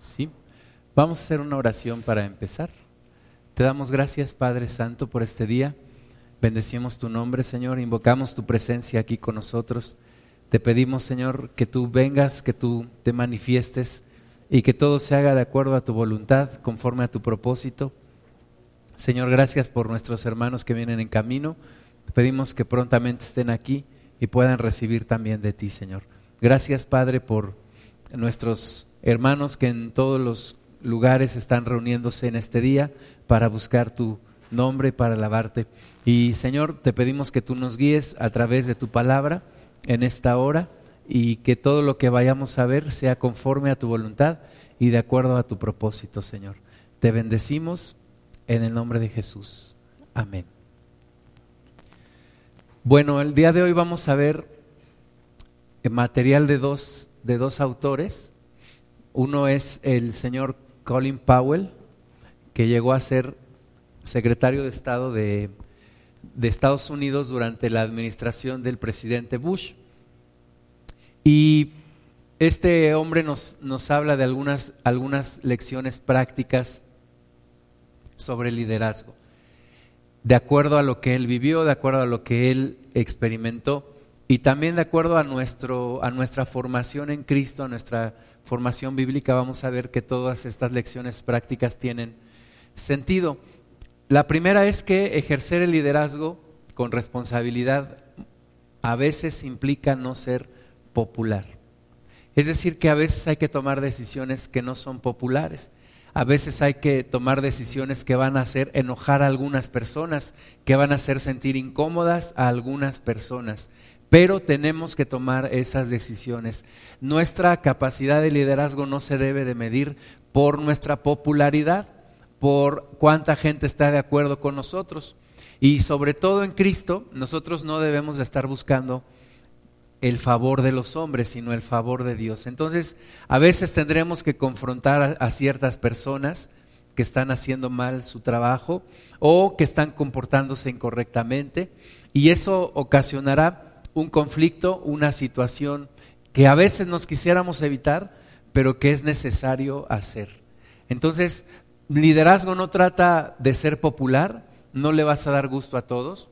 Sí. Vamos a hacer una oración para empezar. Te damos gracias, Padre Santo, por este día. Bendecimos tu nombre, Señor. Invocamos tu presencia aquí con nosotros. Te pedimos, Señor, que tú vengas, que tú te manifiestes y que todo se haga de acuerdo a tu voluntad, conforme a tu propósito. Señor, gracias por nuestros hermanos que vienen en camino. Te pedimos que prontamente estén aquí y puedan recibir también de ti, Señor. Gracias, Padre, por nuestros hermanos que en todos los lugares están reuniéndose en este día para buscar tu nombre, para alabarte. Y Señor, te pedimos que tú nos guíes a través de tu palabra en esta hora y que todo lo que vayamos a ver sea conforme a tu voluntad y de acuerdo a tu propósito, Señor. Te bendecimos en el nombre de Jesús. Amén. Bueno, el día de hoy vamos a ver material de dos, de dos autores. Uno es el señor Colin Powell, que llegó a ser secretario de Estado de, Estados Unidos durante la administración del presidente Bush. Y este hombre nos, nos habla de algunas, algunas lecciones prácticas sobre liderazgo, de acuerdo a lo que él vivió, de acuerdo a lo que él experimentó y también de acuerdo a, nuestro, a nuestra formación en Cristo, a nuestra formación bíblica, vamos a ver que todas estas lecciones prácticas tienen sentido. La primera es que ejercer el liderazgo con responsabilidad a veces implica no ser popular. Es decir, que a veces hay que tomar decisiones que no son populares. A veces hay que tomar decisiones que van a hacer enojar a algunas personas, que van a hacer sentir incómodas a algunas personas pero tenemos que tomar esas decisiones. Nuestra capacidad de liderazgo no se debe de medir por nuestra popularidad, por cuánta gente está de acuerdo con nosotros. Y sobre todo en Cristo, nosotros no debemos de estar buscando el favor de los hombres, sino el favor de Dios. Entonces, a veces tendremos que confrontar a, a ciertas personas que están haciendo mal su trabajo o que están comportándose incorrectamente y eso ocasionará un conflicto, una situación que a veces nos quisiéramos evitar, pero que es necesario hacer. Entonces, liderazgo no trata de ser popular, no le vas a dar gusto a todos,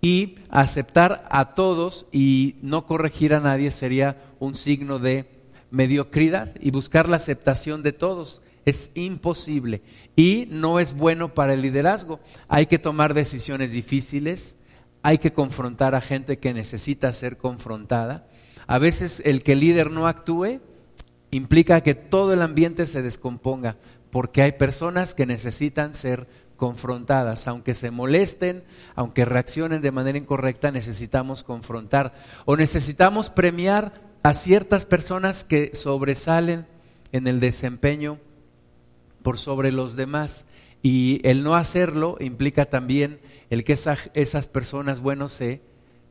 y aceptar a todos y no corregir a nadie sería un signo de mediocridad y buscar la aceptación de todos es imposible y no es bueno para el liderazgo. Hay que tomar decisiones difíciles, hay que confrontar a gente que necesita ser confrontada. A veces el que el líder no actúe implica que todo el ambiente se descomponga, porque hay personas que necesitan ser confrontadas, aunque se molesten, aunque reaccionen de manera incorrecta, necesitamos confrontar o necesitamos premiar a ciertas personas que sobresalen en el desempeño por sobre los demás. Y el no hacerlo implica también el que esas personas, bueno, se,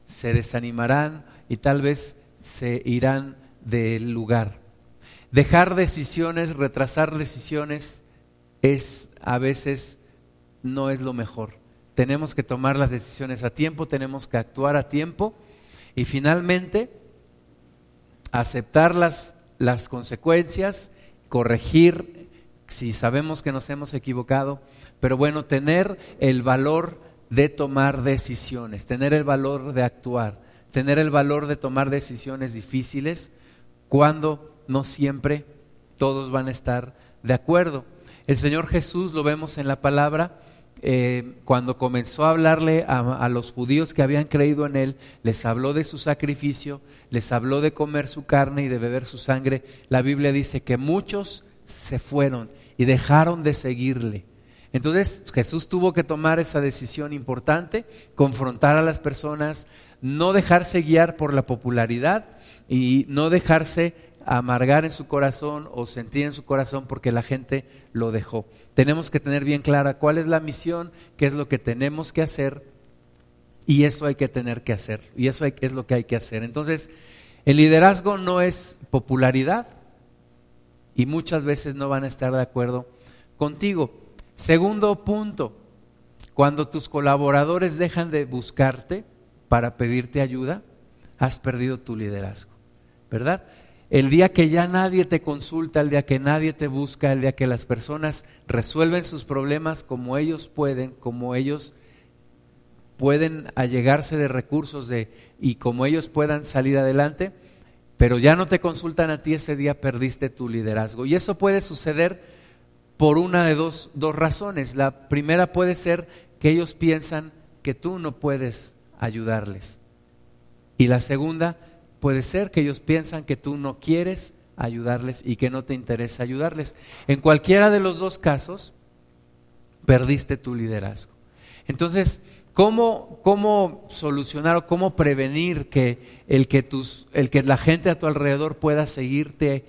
se desanimarán y tal vez se irán del lugar. Dejar decisiones, retrasar decisiones es a veces no es lo mejor. Tenemos que tomar las decisiones a tiempo, tenemos que actuar a tiempo y finalmente aceptar las, las consecuencias, corregir si sabemos que nos hemos equivocado, pero bueno, tener el valor de tomar decisiones, tener el valor de actuar, tener el valor de tomar decisiones difíciles cuando no siempre todos van a estar de acuerdo. El Señor Jesús, lo vemos en la palabra, eh, cuando comenzó a hablarle a, a, los judíos que habían creído en Él, les habló de su sacrificio, les habló de comer su carne y de beber su sangre. La Biblia dice que muchos se fueron y dejaron de seguirle. Entonces Jesús tuvo que tomar esa decisión importante, confrontar a las personas, no dejarse guiar por la popularidad y no dejarse amargar en su corazón o sentir en su corazón porque la gente lo dejó. Tenemos que tener bien clara cuál es la misión, qué es lo que tenemos que hacer y eso hay que tener que hacer y eso es lo que hay que hacer. Entonces, el liderazgo no es popularidad y muchas veces no van a estar de acuerdo contigo. Segundo punto, cuando tus colaboradores dejan de buscarte para pedirte ayuda, has perdido tu liderazgo, ¿verdad? el día que ya nadie te consulta, el día que nadie te busca, el día que las personas resuelven sus problemas como ellos pueden, como ellos pueden allegarse de recursos de, y como ellos puedan salir adelante, pero ya no te consultan a ti, ese día perdiste tu liderazgo. Y eso puede suceder por una de dos, dos razones. La primera puede ser que ellos piensan que tú no puedes ayudarles. Y la segunda puede ser que ellos piensan que tú no quieres ayudarles y que no te interesa ayudarles. En cualquiera de los dos casos, perdiste tu liderazgo. Entonces, ¿Cómo, ¿Cómo, solucionar o cómo prevenir que el que, tus, el que la gente a tu alrededor pueda seguirte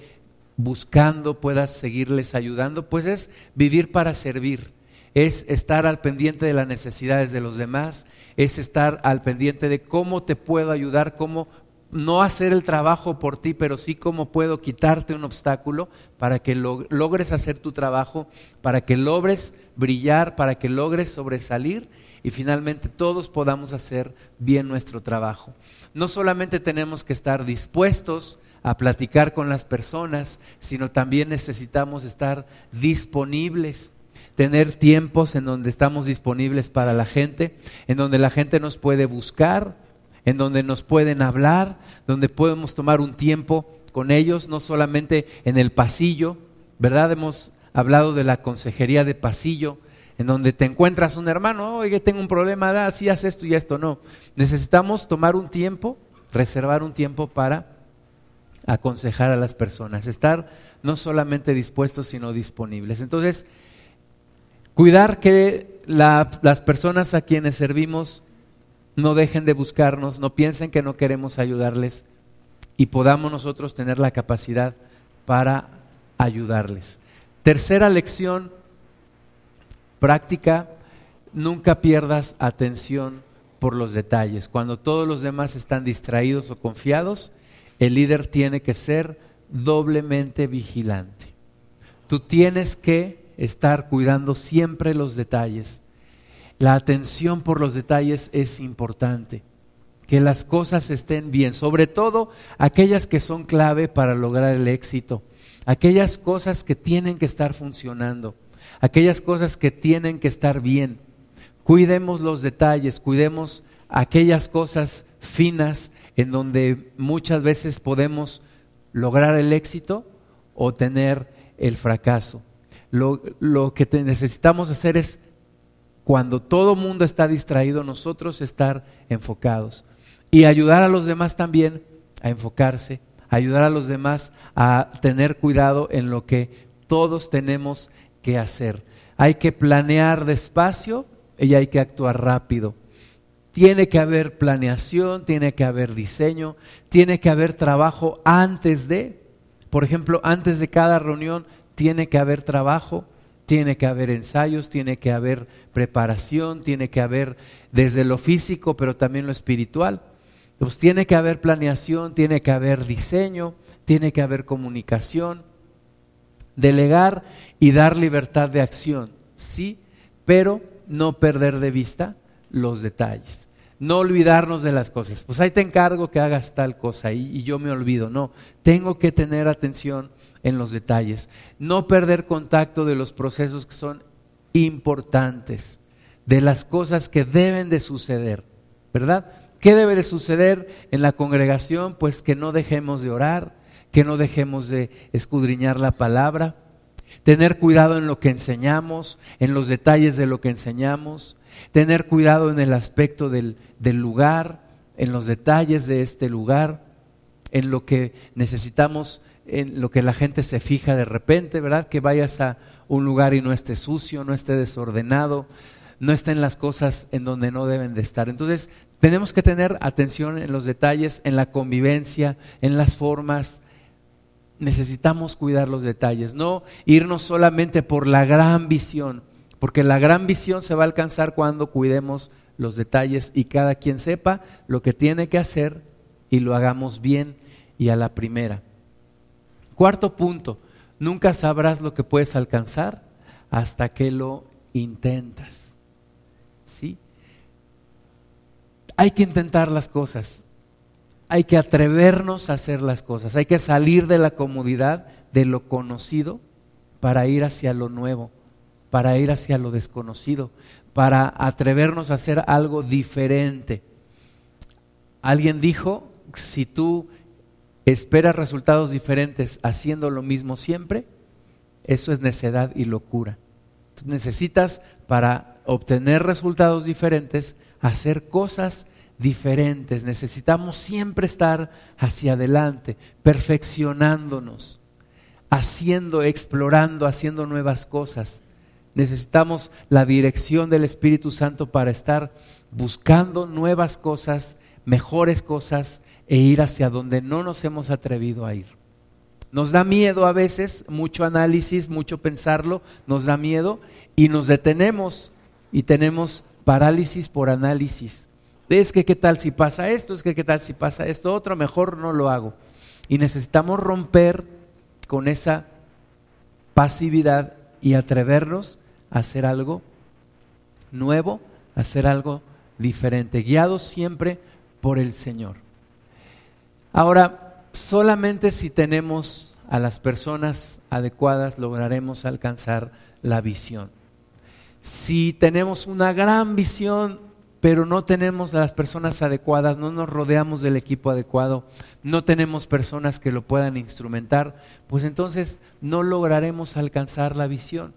buscando, pueda seguirles ayudando? Pues es vivir para servir, es estar al pendiente de las necesidades de los demás, es estar al pendiente de cómo te puedo ayudar, cómo no hacer el trabajo por ti, pero sí cómo puedo quitarte un obstáculo para que logres hacer tu trabajo, para que logres brillar, para que logres sobresalir y finalmente todos podamos hacer bien nuestro trabajo. No solamente tenemos que estar dispuestos a platicar con las personas, sino también necesitamos estar disponibles, tener tiempos en donde estamos disponibles para la gente, en donde la gente nos puede buscar, en donde nos pueden hablar, donde podemos tomar un tiempo con ellos, no solamente en el pasillo, ¿verdad? Hemos hablado de la consejería de pasillo, en donde te encuentras un hermano, oye, tengo un problema, da, si haz esto y esto, no. Necesitamos tomar un tiempo, reservar un tiempo para aconsejar a las personas, estar no solamente dispuestos, sino disponibles. Entonces, cuidar que las personas a quienes servimos no dejen de buscarnos, no piensen que no queremos ayudarles y podamos nosotros tener la capacidad para ayudarles. Tercera lección práctica, nunca pierdas atención por los detalles. Cuando todos los demás están distraídos o confiados, el líder tiene que ser doblemente vigilante. Tú tienes que estar cuidando siempre los detalles. La atención por los detalles es importante. Que las cosas estén bien, sobre todo aquellas que son clave para lograr el éxito, aquellas cosas que tienen que estar funcionando aquellas cosas que tienen que estar bien. Cuidemos los detalles, cuidemos aquellas cosas finas en donde muchas veces podemos lograr el éxito o tener el fracaso. Lo, que necesitamos hacer es, cuando todo mundo está distraído, nosotros estar enfocados y ayudar a los demás también a enfocarse, ayudar a los demás a tener cuidado en lo que todos tenemos qué hacer. Hay que planear despacio y hay que actuar rápido. Tiene que haber planeación, tiene que haber diseño, tiene que haber trabajo antes de, por ejemplo, antes de cada reunión tiene que haber trabajo, tiene que haber ensayos, tiene que haber preparación, tiene que haber desde lo físico, pero también lo espiritual. Pues tiene que haber planeación, tiene que haber diseño, tiene que haber comunicación, Delegar y dar libertad de acción, sí, pero no perder de vista los detalles. No olvidarnos de las cosas. Pues ahí te encargo que hagas tal cosa y, y yo me olvido. No, tengo que tener atención en los detalles. No perder contacto de los procesos que son importantes, de las cosas que deben de suceder, ¿verdad? ¿Qué debe de suceder en la congregación? Pues que no dejemos de orar, que no dejemos de escudriñar la palabra, tener cuidado en lo que enseñamos, en los detalles de lo que enseñamos, tener cuidado en el aspecto del, lugar, en los detalles de este lugar, en lo que necesitamos, en lo que la gente se fija de repente, ¿verdad? Que vayas a un lugar y no esté sucio, no esté desordenado, no estén las cosas en donde no deben de estar. Entonces, tenemos que tener atención en los detalles, en la convivencia, en las formas, necesitamos cuidar los detalles, no irnos solamente por la gran visión, porque la gran visión se va a alcanzar cuando cuidemos los detalles y cada quien sepa lo que tiene que hacer y lo hagamos bien y a la primera. Cuarto punto, nunca sabrás lo que puedes alcanzar hasta que lo intentas. ¿Sí? Hay que intentar las cosas. hay que atrevernos a hacer las cosas, hay que salir de la comodidad, de lo conocido, para ir hacia lo nuevo, para ir hacia lo desconocido, para atrevernos a hacer algo diferente. Alguien dijo, si tú esperas resultados diferentes haciendo lo mismo siempre, eso es necedad y locura. Tú necesitas para obtener resultados diferentes hacer cosas diferentes. Necesitamos siempre estar hacia adelante, perfeccionándonos, haciendo, explorando, haciendo nuevas cosas. Necesitamos la dirección del Espíritu Santo para estar buscando nuevas cosas, mejores cosas e ir hacia donde no nos hemos atrevido a ir. Nos da miedo a veces, mucho análisis, mucho pensarlo, nos da miedo y nos detenemos y tenemos parálisis por análisis. Es que qué tal si pasa esto, es que qué tal si pasa esto otro, mejor no lo hago. Y necesitamos romper con esa pasividad y atrevernos hacer algo nuevo, hacer algo diferente, guiados siempre por el Señor. Ahora, solamente si tenemos a las personas adecuadas lograremos alcanzar la visión. Si tenemos una gran visión, pero no tenemos a las personas adecuadas, no nos rodeamos del equipo adecuado, no tenemos personas que lo puedan instrumentar, pues entonces no lograremos alcanzar la visión.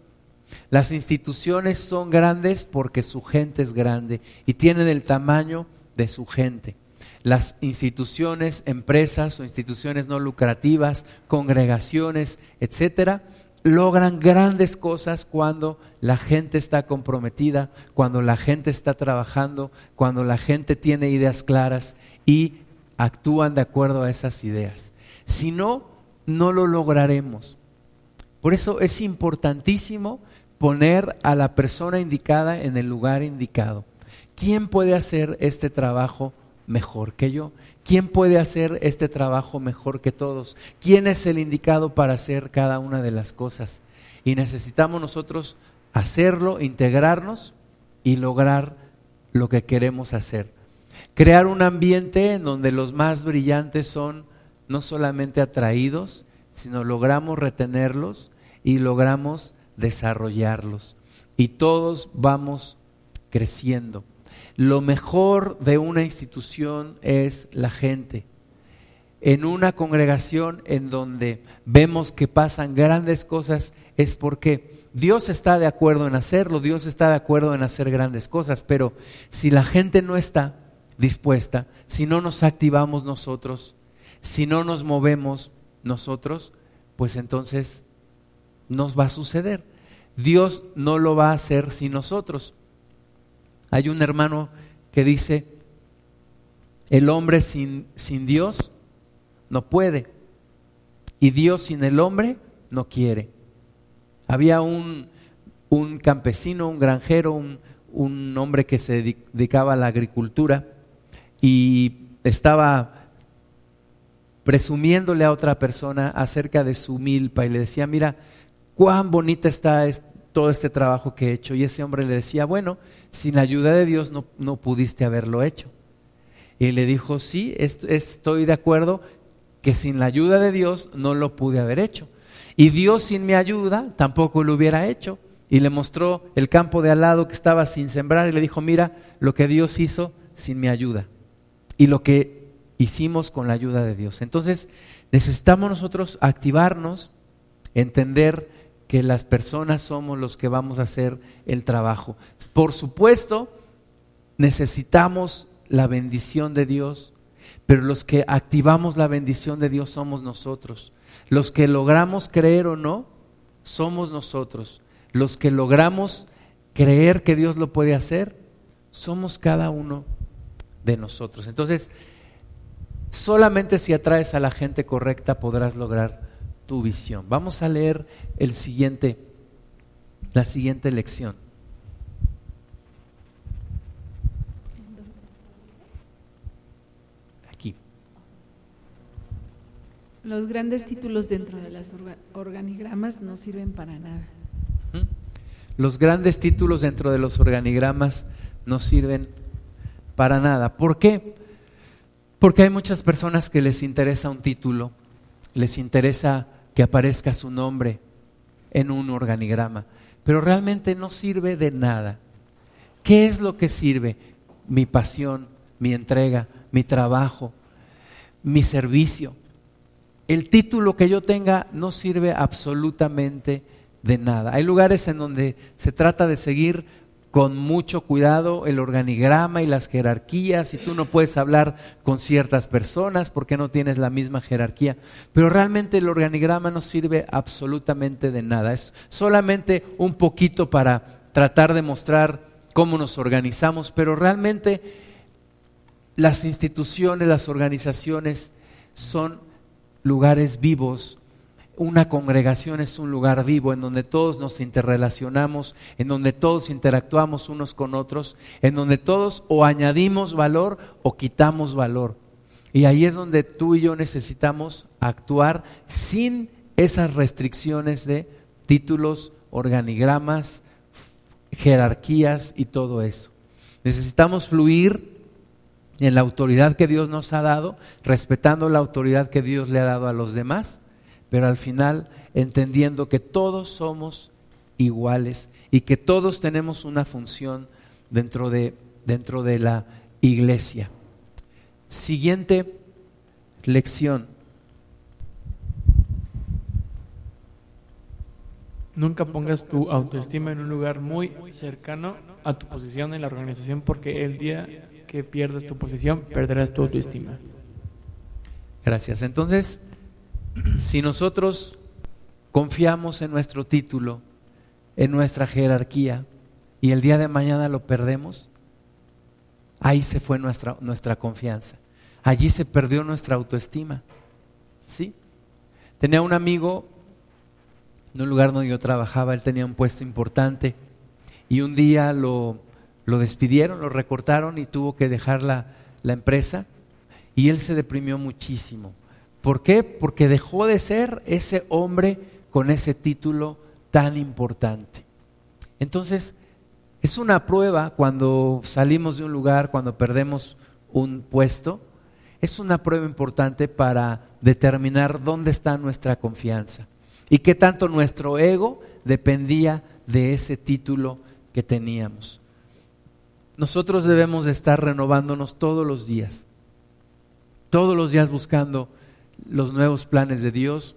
Las instituciones son grandes porque su gente es grande y tienen el tamaño de su gente las instituciones, empresas o instituciones no lucrativas, congregaciones, etcétera, logran grandes cosas cuando la gente está comprometida, cuando la gente está trabajando, cuando la gente tiene ideas claras y actúan de acuerdo a esas ideas. Si no, no lo lograremos. Por eso es importantísimo poner a la persona indicada en el lugar indicado. ¿Quién puede hacer este trabajo mejor que yo? ¿Quién puede hacer este trabajo mejor que todos? ¿Quién es el indicado para hacer cada una de las cosas? Y necesitamos nosotros hacerlo, integrarnos y lograr lo que queremos hacer. Crear un ambiente en donde los más brillantes son no solamente atraídos, sino logramos retenerlos y logramos desarrollarlos. Y todos vamos creciendo. Lo mejor de una institución es la gente. En una congregación en donde vemos que pasan grandes cosas es porque Dios está de acuerdo en hacerlo, Dios está de acuerdo en hacer grandes cosas, pero si la gente no está dispuesta, si no nos activamos nosotros, si no nos movemos nosotros, pues entonces nos va a suceder. Dios no lo va a hacer sin nosotros. Hay un hermano que dice, el hombre sin, sin Dios no puede y Dios sin el hombre no quiere. Había un, un campesino, un granjero, un, un hombre que se dedicaba a la agricultura y estaba presumiéndole a otra persona acerca de su milpa y le decía, mira, cuán bonita está todo este trabajo que he hecho. Y ese hombre le decía, bueno, sin la ayuda de Dios no, no pudiste haberlo hecho. Y le dijo, sí, estoy de acuerdo que sin la ayuda de Dios no lo pude haber hecho. Y Dios sin mi ayuda tampoco lo hubiera hecho. Y le mostró el campo de al lado que estaba sin sembrar y le dijo, mira lo que Dios hizo sin mi ayuda. Y lo que hicimos con la ayuda de Dios. Entonces necesitamos nosotros activarnos, entender que las personas somos los que vamos a hacer el trabajo. Por supuesto, necesitamos la bendición de Dios, pero los que activamos la bendición de Dios somos nosotros. Los que logramos creer o no, somos nosotros. Los que logramos creer que Dios lo puede hacer, somos cada uno de nosotros. Entonces, solamente si atraes a la gente correcta podrás lograr tu visión. Vamos a leer el siguiente, la siguiente lección. Aquí. Los grandes títulos dentro de las organigramas no sirven para nada. Los grandes títulos dentro de los organigramas no sirven para nada. ¿Por qué? Porque hay muchas personas que les interesa un título, les interesa que aparezca su nombre en un organigrama, pero realmente no sirve de nada. ¿Qué es lo que sirve? Mi pasión, mi entrega, mi trabajo, mi servicio. El título que yo tenga no sirve absolutamente de nada. Hay lugares en donde se trata de seguir con mucho cuidado el organigrama y las jerarquías y tú no puedes hablar con ciertas personas porque no tienes la misma jerarquía. Pero realmente el organigrama no sirve absolutamente de nada. Es solamente un poquito para tratar de mostrar cómo nos organizamos, pero realmente las instituciones, las organizaciones son lugares vivos una congregación es un lugar vivo en donde todos nos interrelacionamos, en donde todos interactuamos unos con otros, en donde todos o añadimos valor o quitamos valor. Y ahí es donde tú y yo necesitamos actuar sin esas restricciones de títulos, organigramas, jerarquías y todo eso. Necesitamos fluir en la autoridad que Dios nos ha dado, respetando la autoridad que Dios le ha dado a los demás pero al final entendiendo que todos somos iguales y que todos tenemos una función dentro de, dentro de la iglesia. Siguiente lección. Nunca pongas tu autoestima en un lugar muy cercano a tu posición en la organización porque el día que pierdas tu posición perderás tu autoestima. Gracias. Entonces, si nosotros confiamos en nuestro título, en nuestra jerarquía, y el día de mañana lo perdemos, ahí se fue nuestra, nuestra confianza. Allí se perdió nuestra autoestima. ¿Sí? Tenía un amigo en un lugar donde yo trabajaba, él tenía un puesto importante y un día lo, lo despidieron, lo recortaron y tuvo que dejar la, la empresa y él se deprimió muchísimo. ¿Por qué? Porque dejó de ser ese hombre con ese título tan importante. Entonces, es una prueba cuando salimos de un lugar, cuando perdemos un puesto, es una prueba importante para determinar dónde está nuestra confianza y qué tanto nuestro ego dependía de ese título que teníamos. Nosotros debemos de estar renovándonos todos los días, todos los días buscando los nuevos planes de Dios,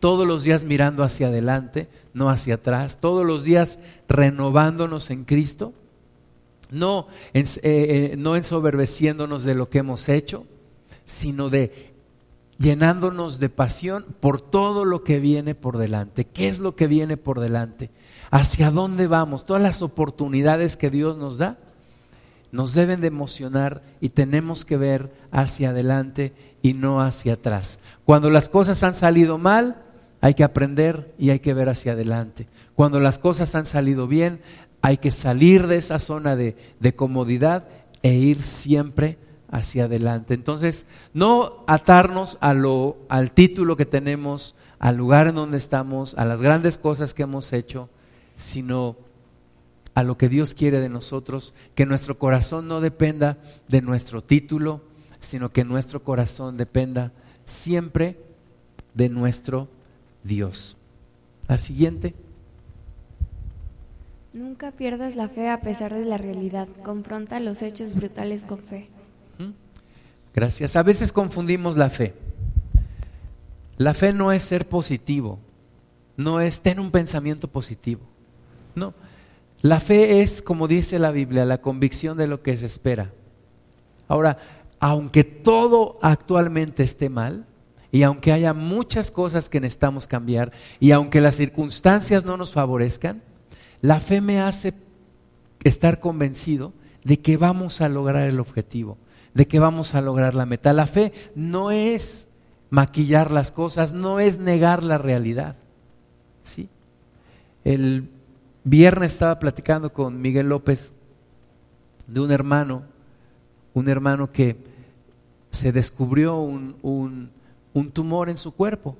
todos los días mirando hacia adelante, no hacia atrás, todos los días renovándonos en Cristo, no, eh, eh, no ensoberbeciéndonos de lo que hemos hecho, sino de llenándonos de pasión por todo lo que viene por delante. ¿Qué es lo que viene por delante? ¿Hacia dónde vamos? Todas las oportunidades que Dios nos da nos deben de emocionar y tenemos que ver hacia adelante y no hacia atrás. Cuando las cosas han salido mal, hay que aprender y hay que ver hacia adelante. Cuando las cosas han salido bien, hay que salir de esa zona de, comodidad e ir siempre hacia adelante. Entonces, no atarnos a lo, al título que tenemos, al lugar en donde estamos, a las grandes cosas que hemos hecho, sino a lo que Dios quiere de nosotros, que nuestro corazón no dependa de nuestro título, sino que nuestro corazón dependa siempre de nuestro Dios. La siguiente. Nunca pierdas la fe a pesar de la realidad. Confronta los hechos brutales con fe. Gracias. A veces confundimos la fe. La fe no es ser positivo, no es tener un pensamiento positivo. No, la fe es, como dice la Biblia, la convicción de lo que se espera. Ahora, aunque todo actualmente esté mal, y aunque haya muchas cosas que necesitamos cambiar, y aunque las circunstancias no nos favorezcan, la fe me hace estar convencido de que vamos a lograr el objetivo, de que vamos a lograr la meta. La fe no es maquillar las cosas, no es negar la realidad. ¿sí? El Viernes estaba platicando con Miguel López de un hermano, un hermano que se descubrió un, un, tumor en su cuerpo.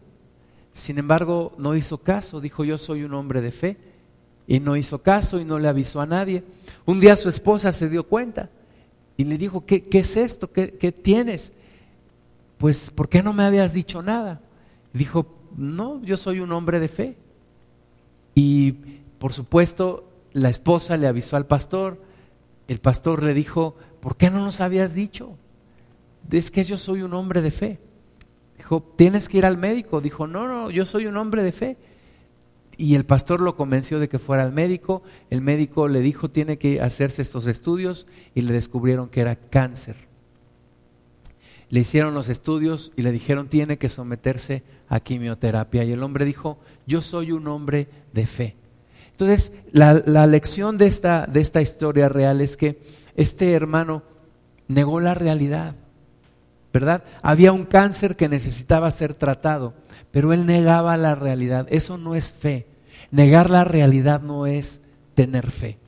Sin embargo, no hizo caso, dijo yo soy un hombre de fe. Y no hizo caso y no le avisó a nadie. Un día su esposa se dio cuenta Y le dijo, ¿qué, qué es esto? ¿Qué, ¿Qué tienes? Pues, ¿por qué no me habías dicho nada? Dijo, no, yo soy un hombre de fe. Y por supuesto, la esposa le avisó al pastor, el pastor le dijo, ¿por qué no nos habías dicho? Es que yo soy un hombre de fe. Dijo, tienes que ir al médico. Dijo, no, no, yo soy un hombre de fe. Y el pastor lo convenció de que fuera al médico. El médico le dijo, tiene que hacerse estos estudios y le descubrieron que era cáncer. Le hicieron los estudios y le dijeron, tiene que someterse a quimioterapia. Y el hombre dijo, yo soy un hombre de fe. Entonces, la, lección de esta, de esta historia real es que este hermano negó la realidad, ¿verdad? Había un cáncer que necesitaba ser tratado, pero él negaba la realidad. Eso no es fe. Negar la realidad no es tener fe.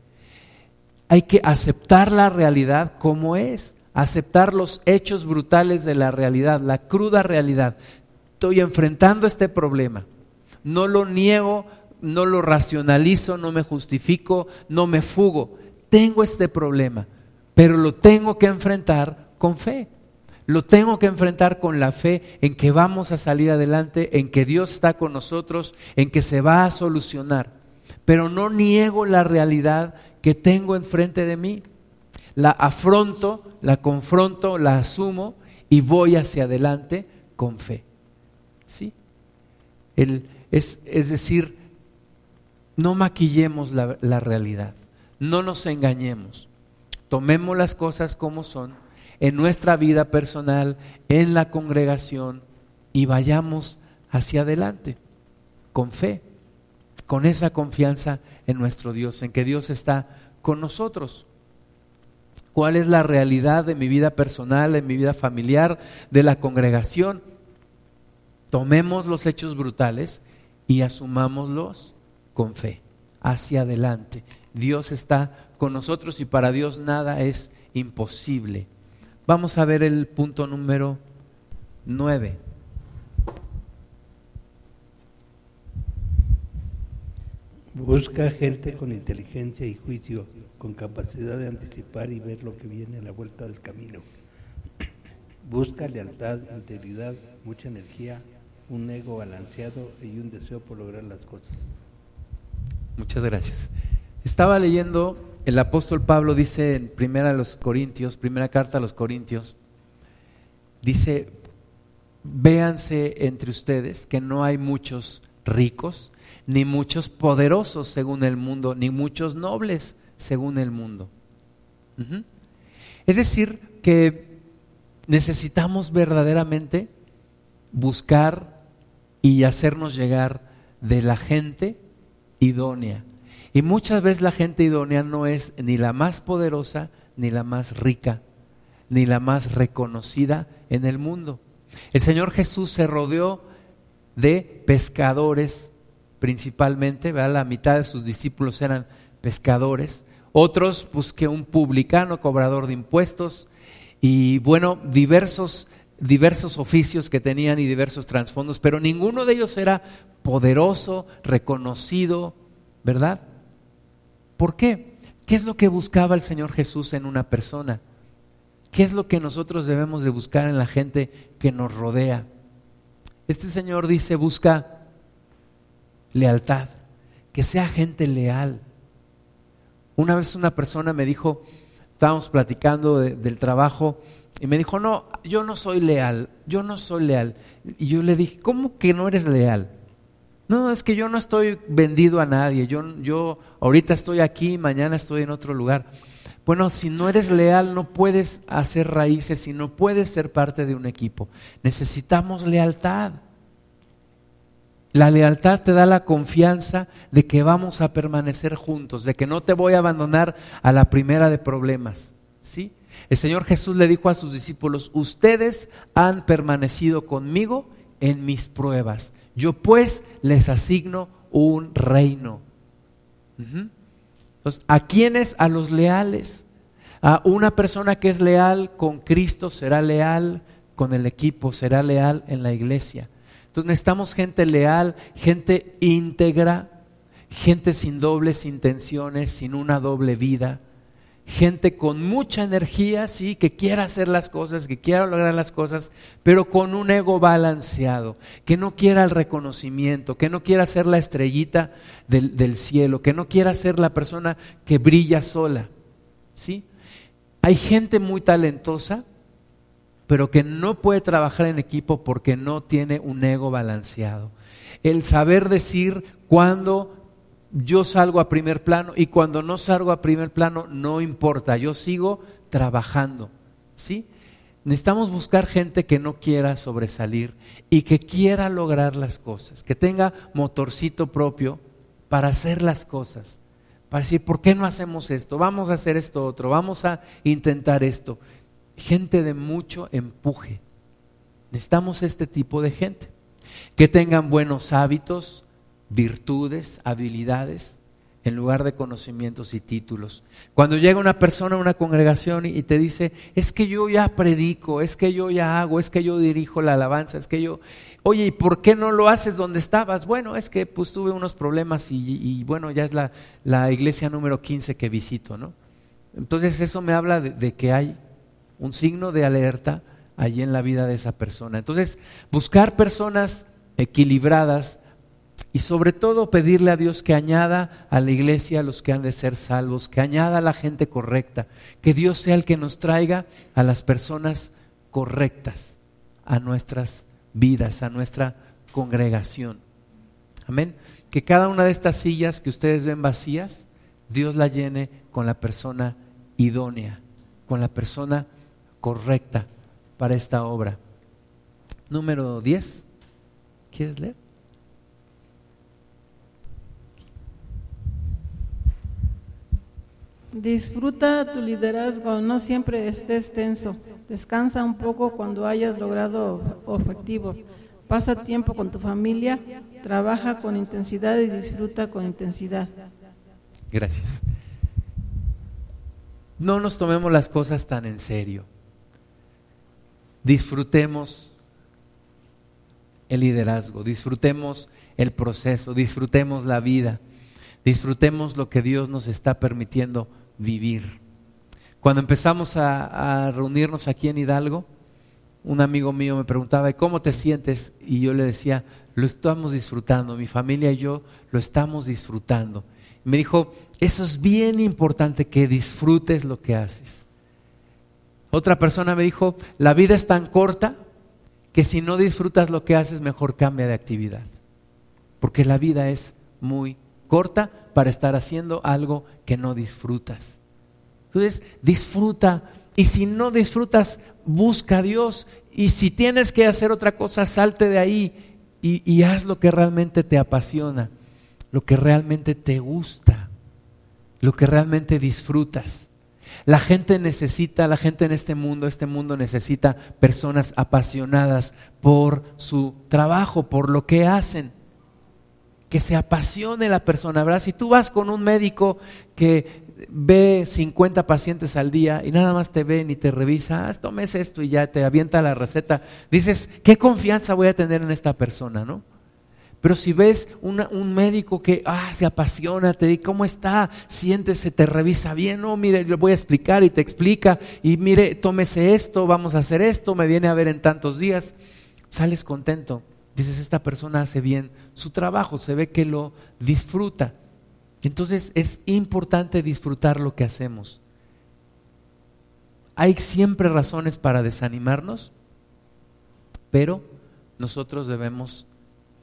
Hay que aceptar la realidad como es, aceptar los hechos brutales de la realidad, la cruda realidad. Estoy enfrentando este problema. No lo niego, no lo racionalizo, no me justifico, no me fugo. Tengo este problema pero lo tengo que enfrentar con fe. Lo tengo que enfrentar con la fe en que vamos a salir adelante, en que Dios está con nosotros, en que se va a solucionar. Pero no niego la realidad que tengo enfrente de mí. La afronto, la confronto, la asumo y voy hacia adelante con fe. ¿Sí? es, decir, no maquillemos la realidad, no nos engañemos. Tomemos las cosas como son en nuestra vida personal, en la congregación y vayamos hacia adelante con fe, con esa confianza en nuestro Dios, en que Dios está con nosotros. ¿Cuál es la realidad de mi vida personal, de mi vida familiar, de la congregación? Tomemos los hechos brutales y asumámoslos con fe, hacia adelante. Dios está con nosotros y para Dios nada es imposible. Vamos a ver el punto número 9. Busca gente con inteligencia y juicio, con capacidad de anticipar y ver lo que viene a la vuelta del camino. Busca lealtad, integridad, mucha energía, un ego balanceado y un deseo por lograr las cosas. Muchas gracias. Estaba leyendo el apóstol Pablo dice en primera los Corintios, primera carta a los Corintios, dice, véanse entre ustedes que no hay muchos ricos, ni muchos poderosos según el mundo, ni muchos nobles según el mundo. Es decir, que necesitamos verdaderamente buscar y hacernos llegar de la gente idónea, y muchas veces la gente idónea no es ni la más poderosa, ni la más rica, ni la más reconocida en el mundo. El Señor Jesús se rodeó de pescadores principalmente, la mitad de sus discípulos eran pescadores, otros pues que un publicano, cobrador de impuestos, y bueno, diversos, diversos oficios que tenían y diversos trasfondos, pero ninguno de ellos era poderoso, reconocido, ¿verdad? ¿Por qué? ¿Qué es lo que buscaba el Señor Jesús en una persona? ¿Qué es lo que nosotros debemos de buscar en la gente que nos rodea? Este Señor dice, busca lealtad, que sea gente leal. Una vez una persona me dijo, estábamos platicando del trabajo, y me dijo, no, yo no soy leal, yo no soy leal. Y yo le dije, ¿cómo que no eres leal? No, es que yo no estoy vendido a nadie, yo, yo ahorita estoy aquí, mañana estoy en otro lugar. Bueno, si no eres leal no puedes hacer raíces, si no puedes ser parte de un equipo. Necesitamos lealtad. La lealtad te da la confianza de que vamos a permanecer juntos, de que no te voy a abandonar a la primera de problemas. ¿Sí? El Señor Jesús le dijo a sus discípulos, ustedes han permanecido conmigo en mis pruebas. Yo pues les asigno un reino. ¿a quiénes? A los leales. A una persona que es leal con Cristo será leal con el equipo, será leal en la iglesia. Entonces necesitamos gente leal, gente íntegra, gente sin dobles intenciones, sin una doble vida, gente con mucha energía, sí, que quiera hacer las cosas, que quiera lograr las cosas, pero con un ego balanceado, que no quiera el reconocimiento, que no quiera ser la estrellita del, del cielo, que no quiera ser la persona que brilla sola, ¿sí? Hay gente muy talentosa, pero que no puede trabajar en equipo porque no tiene un ego balanceado. El saber decir cuándo yo salgo a primer plano y cuando no salgo a primer plano no importa, yo sigo trabajando. ¿Sí? Necesitamos buscar gente que no quiera sobresalir y que quiera lograr las cosas, que tenga motorcito propio para hacer las cosas, para decir, ¿por qué no hacemos esto? Vamos a hacer esto otro, vamos a intentar esto. Gente de mucho empuje. Necesitamos este tipo de gente, que tengan buenos hábitos, virtudes, habilidades, en lugar de conocimientos y títulos. Cuando llega una persona a una congregación y te dice, es que yo ya predico, es que yo ya hago, es que yo dirijo la alabanza, es que yo, oye, ¿y por qué no lo haces donde estabas? Bueno, es que pues tuve unos problemas y, bueno, ya es la, la, iglesia número 15 que visito, ¿no? Entonces eso me habla de, de que hay un signo de alerta allí en la vida de esa persona. Entonces, buscar personas equilibradas, y sobre todo pedirle a Dios que añada a la iglesia a los que han de ser salvos, que añada a la gente correcta, que Dios sea el que nos traiga a las personas correctas a nuestras vidas, a nuestra congregación. Amén. Que cada una de estas sillas que ustedes ven vacías, Dios la llene con la persona idónea, con la persona correcta para esta obra. Número 10. ¿Quieres leer? Disfruta tu liderazgo, no siempre estés tenso. Descansa un poco cuando hayas logrado objetivos. Pasa tiempo con tu familia, trabaja con intensidad y disfruta con intensidad. Gracias. No nos tomemos las cosas tan en serio. Disfrutemos el liderazgo, disfrutemos el proceso, disfrutemos la vida, disfrutemos lo que Dios nos está permitiendo vivir. Cuando empezamos a, reunirnos aquí en Hidalgo, un amigo mío me preguntaba, ¿cómo te sientes? Y yo le decía, lo estamos disfrutando, mi familia y yo lo estamos disfrutando. me dijo, eso es bien importante que disfrutes lo que haces. Otra persona me dijo, la vida es tan corta que si no disfrutas lo que haces, mejor cambia de actividad. Porque la vida es muy corta para estar haciendo algo que no disfrutas. Entonces, disfruta. Y si no disfrutas, busca a Dios. Y si tienes que hacer otra cosa, salte de ahí y, y haz lo que realmente te apasiona, lo que realmente te gusta, lo que realmente disfrutas. La gente necesita, la gente en este mundo, este mundo necesita personas apasionadas por su trabajo, por lo que hacen que se apasione la persona, ¿verdad? Si tú vas con un médico que ve 50 pacientes al día y nada más te ve ni te revisa, ah, tomes esto y ya te avienta la receta, dices, ¿qué confianza voy a tener en esta persona, no? Pero si ves un médico que ah, se apasiona, te dice, ¿cómo está? Siéntese, te revisa bien, no, mire, le voy a explicar y te explica, y mire, tómese esto, vamos a hacer esto, me viene a ver en tantos días, sales contento dices, esta persona hace bien su trabajo, se ve que lo disfruta. Entonces es importante disfrutar lo que hacemos. Hay siempre razones para desanimarnos, pero nosotros debemos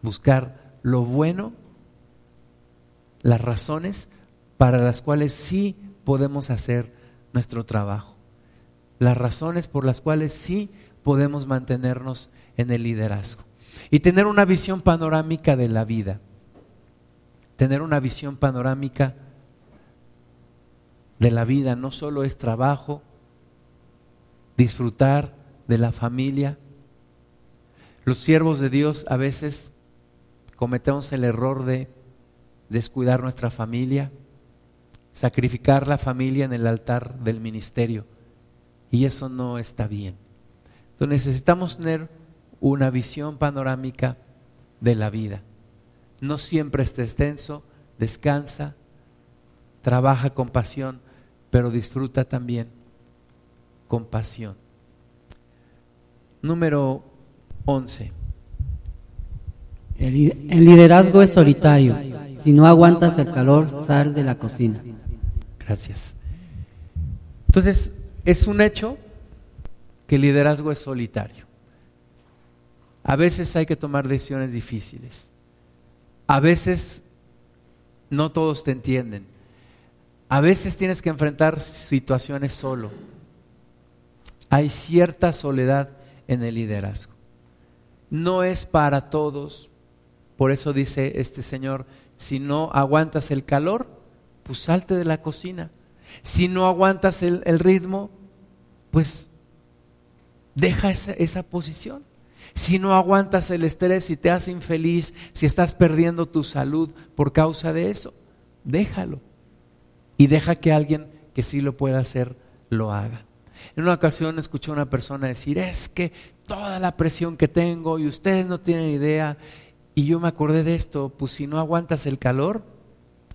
buscar lo bueno, las razones para las cuales sí podemos hacer nuestro trabajo, las razones por las cuales sí podemos mantenernos en el liderazgo y tener una visión panorámica de la vida. Tener una visión panorámica de la vida no solo es trabajo, disfrutar de la familia. Los siervos de Dios a veces cometemos el error de descuidar nuestra familia, sacrificar la familia en el altar del ministerio. Y eso no está bien. Entonces necesitamos tener una visión panorámica de la vida. No siempre esté extenso, descansa, trabaja con pasión, pero disfruta también compasión. Número 11. El, el liderazgo es solitario. Si no aguantas el calor, sal de la cocina. Gracias. Entonces, es un hecho que el liderazgo es solitario. A veces hay que tomar decisiones difíciles. A veces no todos te entienden. A veces tienes que enfrentar situaciones solo. Hay cierta soledad en el liderazgo. No es para todos. Por eso dice este Señor, si no aguantas el calor, pues salte de la cocina. Si no aguantas el, ritmo, pues deja esa, posición. Si no aguantas el estrés y te hace infeliz, si estás perdiendo tu salud por causa de eso, déjalo. Y deja que alguien que sí lo pueda hacer lo haga. En una ocasión escuché a una persona decir, es que toda la presión que tengo y ustedes no tienen idea. Y yo me acordé de esto, pues si no aguantas el calor,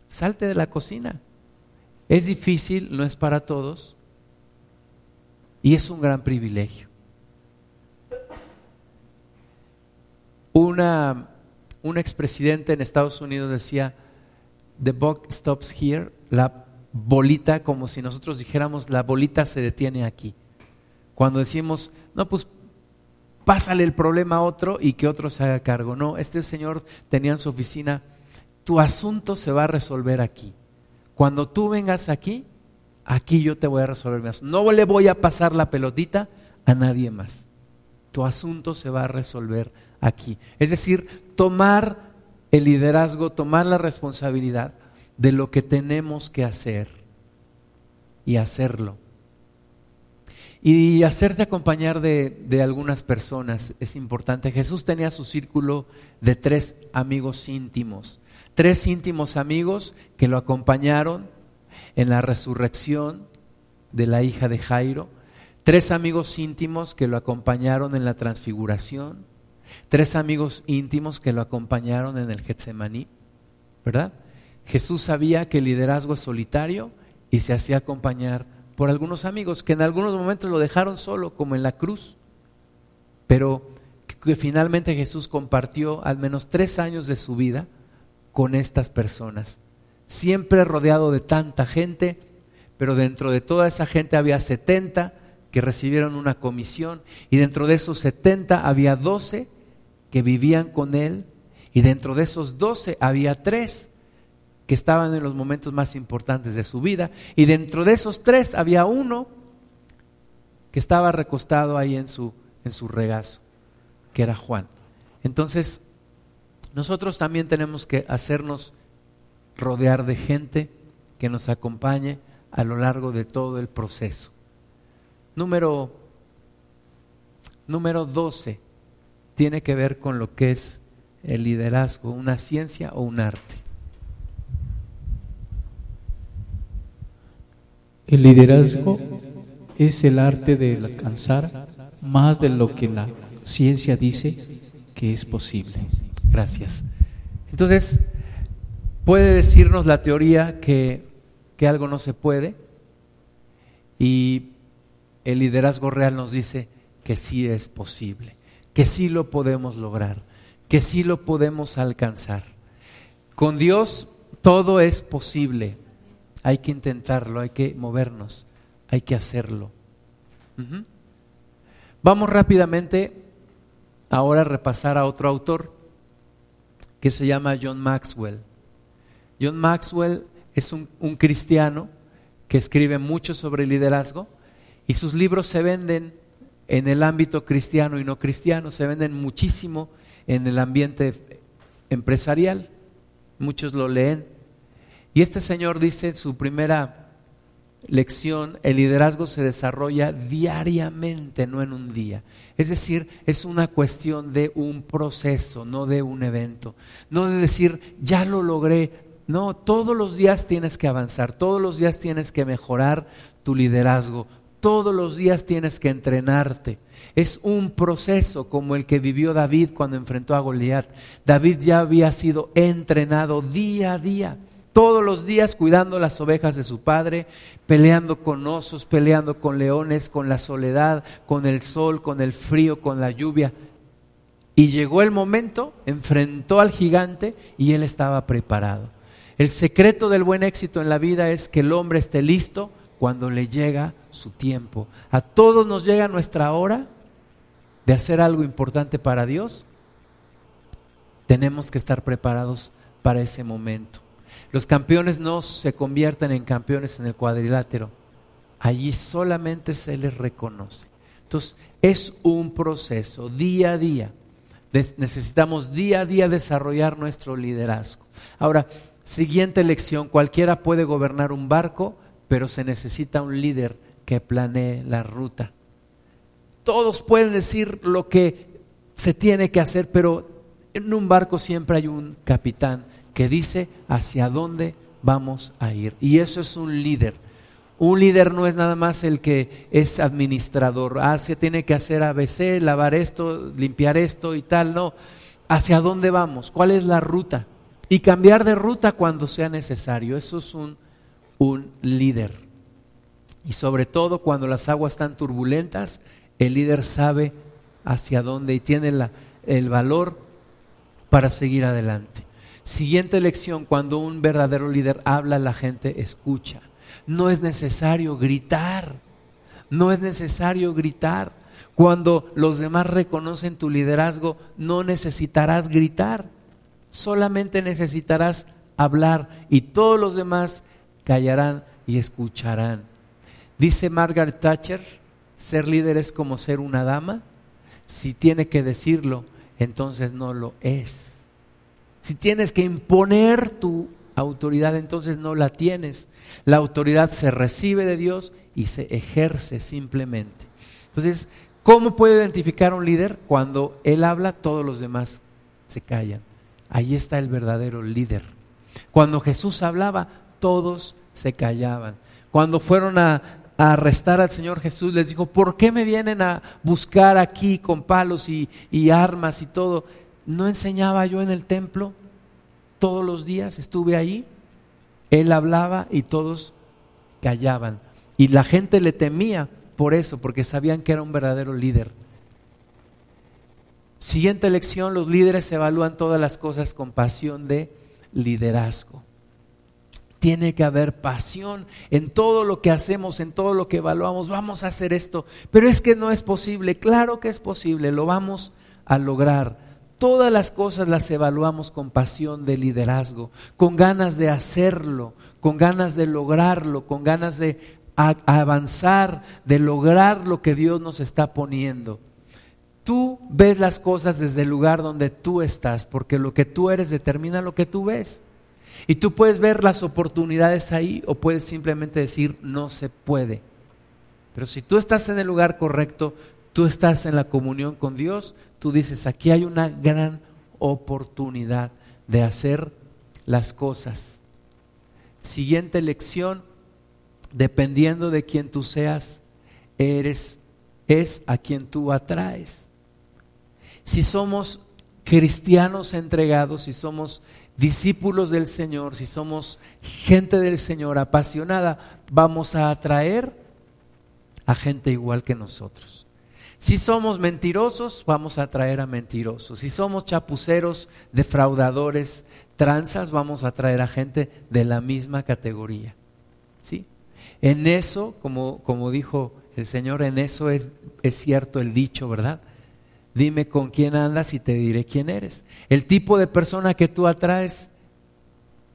salte de la cocina. Es difícil, no es para todos, y es un gran privilegio. Una, un expresidente en Estados Unidos decía, the buck stops here, la bolita, como si nosotros dijéramos, la bolita se detiene aquí. Cuando decimos, no, pues pásale el problema a otro y que otro se haga cargo. No, este señor tenía en su oficina, tu asunto se va a resolver aquí. Cuando tú vengas aquí, aquí yo te voy a resolver mi asunto. No le voy a pasar la pelotita a nadie más. Tu asunto se va a resolver aquí. Es decir, tomar el liderazgo, tomar la responsabilidad de lo que tenemos que hacer y hacerlo. Y hacerte acompañar de, de, algunas personas es importante. Jesús tenía su círculo de tres amigos íntimos, tres íntimos amigos que lo acompañaron en la resurrección de la hija de Jairo, tres amigos íntimos que lo acompañaron en la transfiguración, tres amigos íntimos que lo acompañaron en el Getsemaní, ¿verdad? Jesús sabía que el liderazgo es solitario y se hacía acompañar por algunos amigos que en algunos momentos lo dejaron solo, como en la cruz, pero que finalmente Jesús compartió al menos tres años de su vida con estas personas, siempre rodeado de tanta gente, pero dentro de toda esa gente había 70 que recibieron una comisión y dentro de esos 70 había 12 que vivían con él y dentro de esos 12 había tres que estaban en los momentos más importantes de su vida. Y dentro de esos tres había uno que estaba recostado ahí en su, en su regazo, que era Juan. Entonces, nosotros también tenemos que hacernos rodear de gente que nos acompañe a lo largo de todo el proceso. Número, número 12 tiene que ver con lo que es el liderazgo, una ciencia o un arte. El liderazgo es el arte de alcanzar más de lo que la ciencia dice que es posible. Gracias. Entonces, puede decirnos la teoría que, que algo no se puede y el liderazgo real nos dice que sí es posible, que sí lo podemos lograr, que sí lo podemos alcanzar. Con Dios todo es posible. Hay que intentarlo, hay que movernos, hay que hacerlo. Vamos rápidamente ahora a repasar a otro autor que se llama John Maxwell. John Maxwell es un, un cristiano que escribe mucho sobre liderazgo y sus libros se venden en el ámbito cristiano y no cristiano, se venden muchísimo en el ambiente empresarial. Muchos lo leen. Y este señor dice en su primera lección, el liderazgo se desarrolla diariamente, no en un día. Es decir, es una cuestión de un proceso, no de un evento. No de decir, ya lo logré. No, todos los días tienes que avanzar, todos los días tienes que mejorar tu liderazgo, todos los días tienes que entrenarte. Es un proceso como el que vivió David cuando enfrentó a Goliat. David ya había sido entrenado día a día todos los días cuidando las ovejas de su padre, peleando con osos, peleando con leones, con la soledad, con el sol, con el frío, con la lluvia. Y llegó el momento, enfrentó al gigante y él estaba preparado. El secreto del buen éxito en la vida es que el hombre esté listo cuando le llega su tiempo. A todos nos llega nuestra hora de hacer algo importante para Dios. Tenemos que estar preparados para ese momento. Los campeones no se convierten en campeones en el cuadrilátero. Allí solamente se les reconoce. Entonces, es un proceso día a día. necesitamos día a día desarrollar nuestro liderazgo. Ahora, siguiente lección, cualquiera puede gobernar un barco, pero se necesita un líder que planee la ruta. Todos pueden decir lo que se tiene que hacer, pero en un barco siempre hay un capitán que dice hacia dónde vamos a ir. Y eso es un líder. Un líder no es nada más el que es administrador. Ah, se tiene que hacer ABC, lavar esto, limpiar esto y tal. No. ¿Hacia dónde vamos? ¿Cuál es la ruta? Y cambiar de ruta cuando sea necesario. Eso es un, un líder. Y sobre todo cuando las aguas están turbulentas, el líder sabe hacia dónde y tiene el valor para seguir adelante. Siguiente lección, cuando un verdadero líder habla, la gente escucha. No es necesario gritar, no es necesario gritar. Cuando los demás reconocen tu liderazgo, no necesitarás gritar, solamente necesitarás hablar y todos los demás callarán y escucharán. Dice Margaret Thatcher, ser líder es como ser una dama. Si tiene que decirlo, entonces no lo es. Si tienes que imponer tu autoridad, entonces no la tienes. La autoridad se recibe de Dios y se ejerce simplemente. Entonces, ¿cómo puedo identificar un líder? Cuando él habla, todos los demás se callan. Ahí está el verdadero líder. Cuando Jesús hablaba, todos se callaban. Cuando fueron a, arrestar al Señor Jesús, les dijo, ¿por qué me vienen a buscar aquí con palos y, y armas y todo? ¿No enseñaba yo en el templo todos los días? Estuve ahí. Él hablaba y todos callaban. Y la gente le temía por eso, porque sabían que era un verdadero líder. Siguiente lección, los líderes evalúan todas las cosas con pasión de liderazgo. Tiene que haber pasión en todo lo que hacemos, en todo lo que evaluamos. Vamos a hacer esto, pero es que no es posible. Claro que es posible, lo vamos a lograr Todas las cosas las evaluamos con pasión de liderazgo, con ganas de hacerlo, con ganas de lograrlo, con ganas de avanzar, de lograr lo que Dios nos está poniendo. Tú ves las cosas desde el lugar donde tú estás, porque lo que tú eres determina lo que tú ves. Y tú puedes ver las oportunidades ahí o puedes simplemente decir no se puede. Pero si tú estás en el lugar correcto, tú estás en la comunión con Dios, tú dices, aquí hay una gran oportunidad de hacer las cosas. Siguiente lección, dependiendo de quien tú seas, eres, es a quien tú atraes. Si somos cristianos entregados, si somos discípulos del Señor, si somos gente del Señor apasionada, vamos a atraer a gente igual que nosotros. Si somos mentirosos, vamos a traer a mentirosos. Si somos chapuceros, defraudadores, tranzas, vamos a traer a gente de la misma categoría. ¿Sí? En eso, como, como dijo el Señor, en eso es, es cierto el dicho, ¿verdad? Dime con quién andas y te diré quién eres. El tipo de persona que tú atraes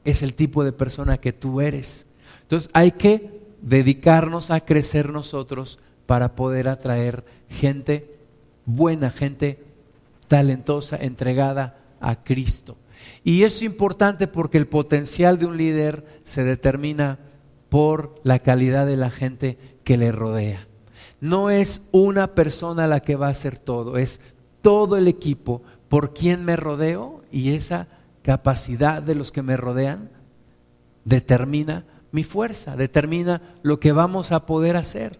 es el tipo de persona que tú eres. Entonces hay que dedicarnos a crecer nosotros para poder atraer gente buena, gente talentosa, entregada a Cristo. Y es importante porque el potencial de un líder se determina por la calidad de la gente que le rodea. No es una persona la que va a hacer todo, es todo el equipo por quien me rodeo y esa capacidad de los que me rodean determina mi fuerza, determina lo que vamos a poder hacer.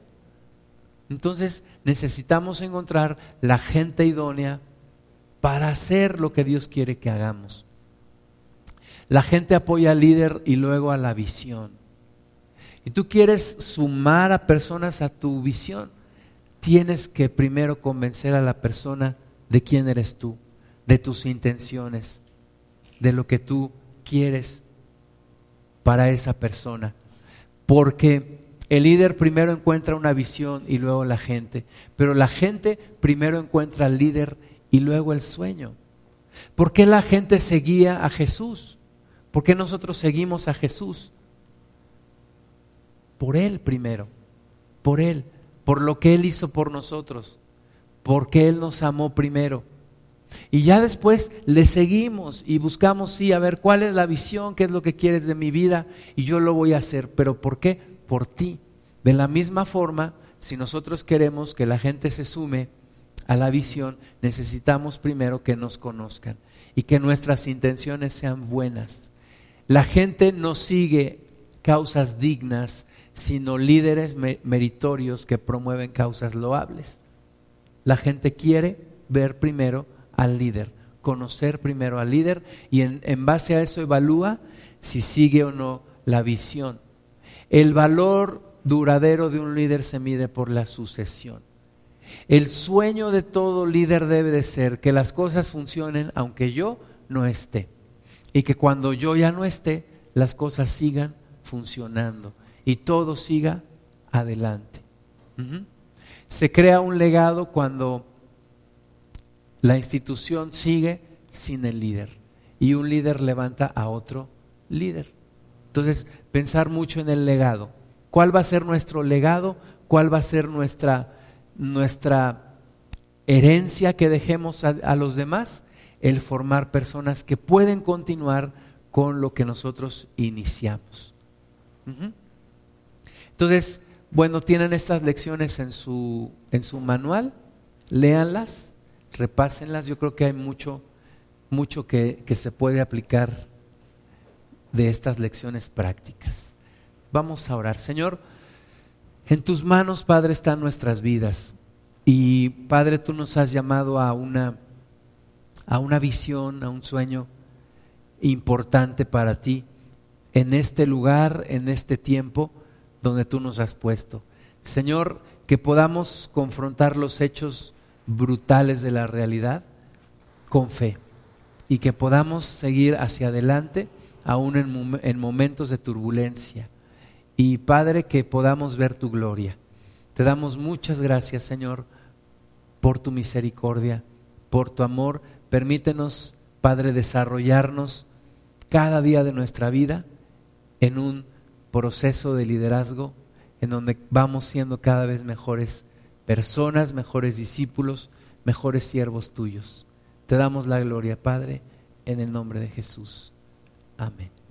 Entonces necesitamos encontrar la gente idónea para hacer lo que Dios quiere que hagamos. La gente apoya al líder y luego a la visión. Y tú quieres sumar a personas a tu visión, tienes que primero convencer a la persona de quién eres tú, de tus intenciones, de lo que tú quieres para esa persona. Porque el líder primero encuentra una visión y luego la gente, pero la gente primero encuentra al líder y luego el sueño. ¿Por qué la gente seguía a Jesús? ¿Por qué nosotros seguimos a Jesús? Por Él primero, por Él, por lo que Él hizo por nosotros, porque Él nos amó primero. Y ya después le seguimos y buscamos, sí, a ver cuál es la visión, qué es lo que quieres de mi vida y yo lo voy a hacer. ¿Pero por qué? Por ti. De la misma forma, si nosotros queremos que la gente se sume a la visión, necesitamos primero que nos conozcan y que nuestras intenciones sean buenas. La gente no sigue causas dignas, sino líderes meritorios que promueven causas loables. La gente quiere ver primero al líder, conocer primero al líder y en, en base a eso evalúa si sigue o no la visión. El valor duradero de un líder se mide por la sucesión. El sueño de todo líder debe de ser que las cosas funcionen aunque yo no esté. Y que cuando yo ya no esté, las cosas sigan funcionando y todo siga adelante. Se crea un legado cuando la institución sigue sin el líder y un líder levanta a otro líder. Entonces, pensar mucho en el legado. ¿Cuál va a ser nuestro legado? ¿Cuál va a ser nuestra, nuestra herencia que dejemos a, los demás? El formar personas que pueden continuar con lo que nosotros iniciamos. Entonces, bueno, tienen estas lecciones en su, en su manual, léanlas repásenlas, yo creo que hay mucho, mucho que, que se puede aplicar de estas lecciones prácticas. Vamos a orar. Señor, en tus manos, Padre, están nuestras vidas. Y Padre, tú nos has llamado a una, a una visión, a un sueño importante para ti en este lugar, en este tiempo donde tú nos has puesto. Señor, que podamos confrontar los hechos brutales de la realidad con fe y que podamos seguir hacia adelante aún en, momentos de turbulencia. Y Padre, que podamos ver tu gloria. Te damos muchas gracias, Señor, por tu misericordia, por tu amor. Permítenos, Padre, desarrollarnos cada día de nuestra vida en un proceso de liderazgo en donde vamos siendo cada vez mejores personas, mejores discípulos, mejores siervos tuyos. Te damos la gloria, Padre, en el nombre de Jesús. Amén.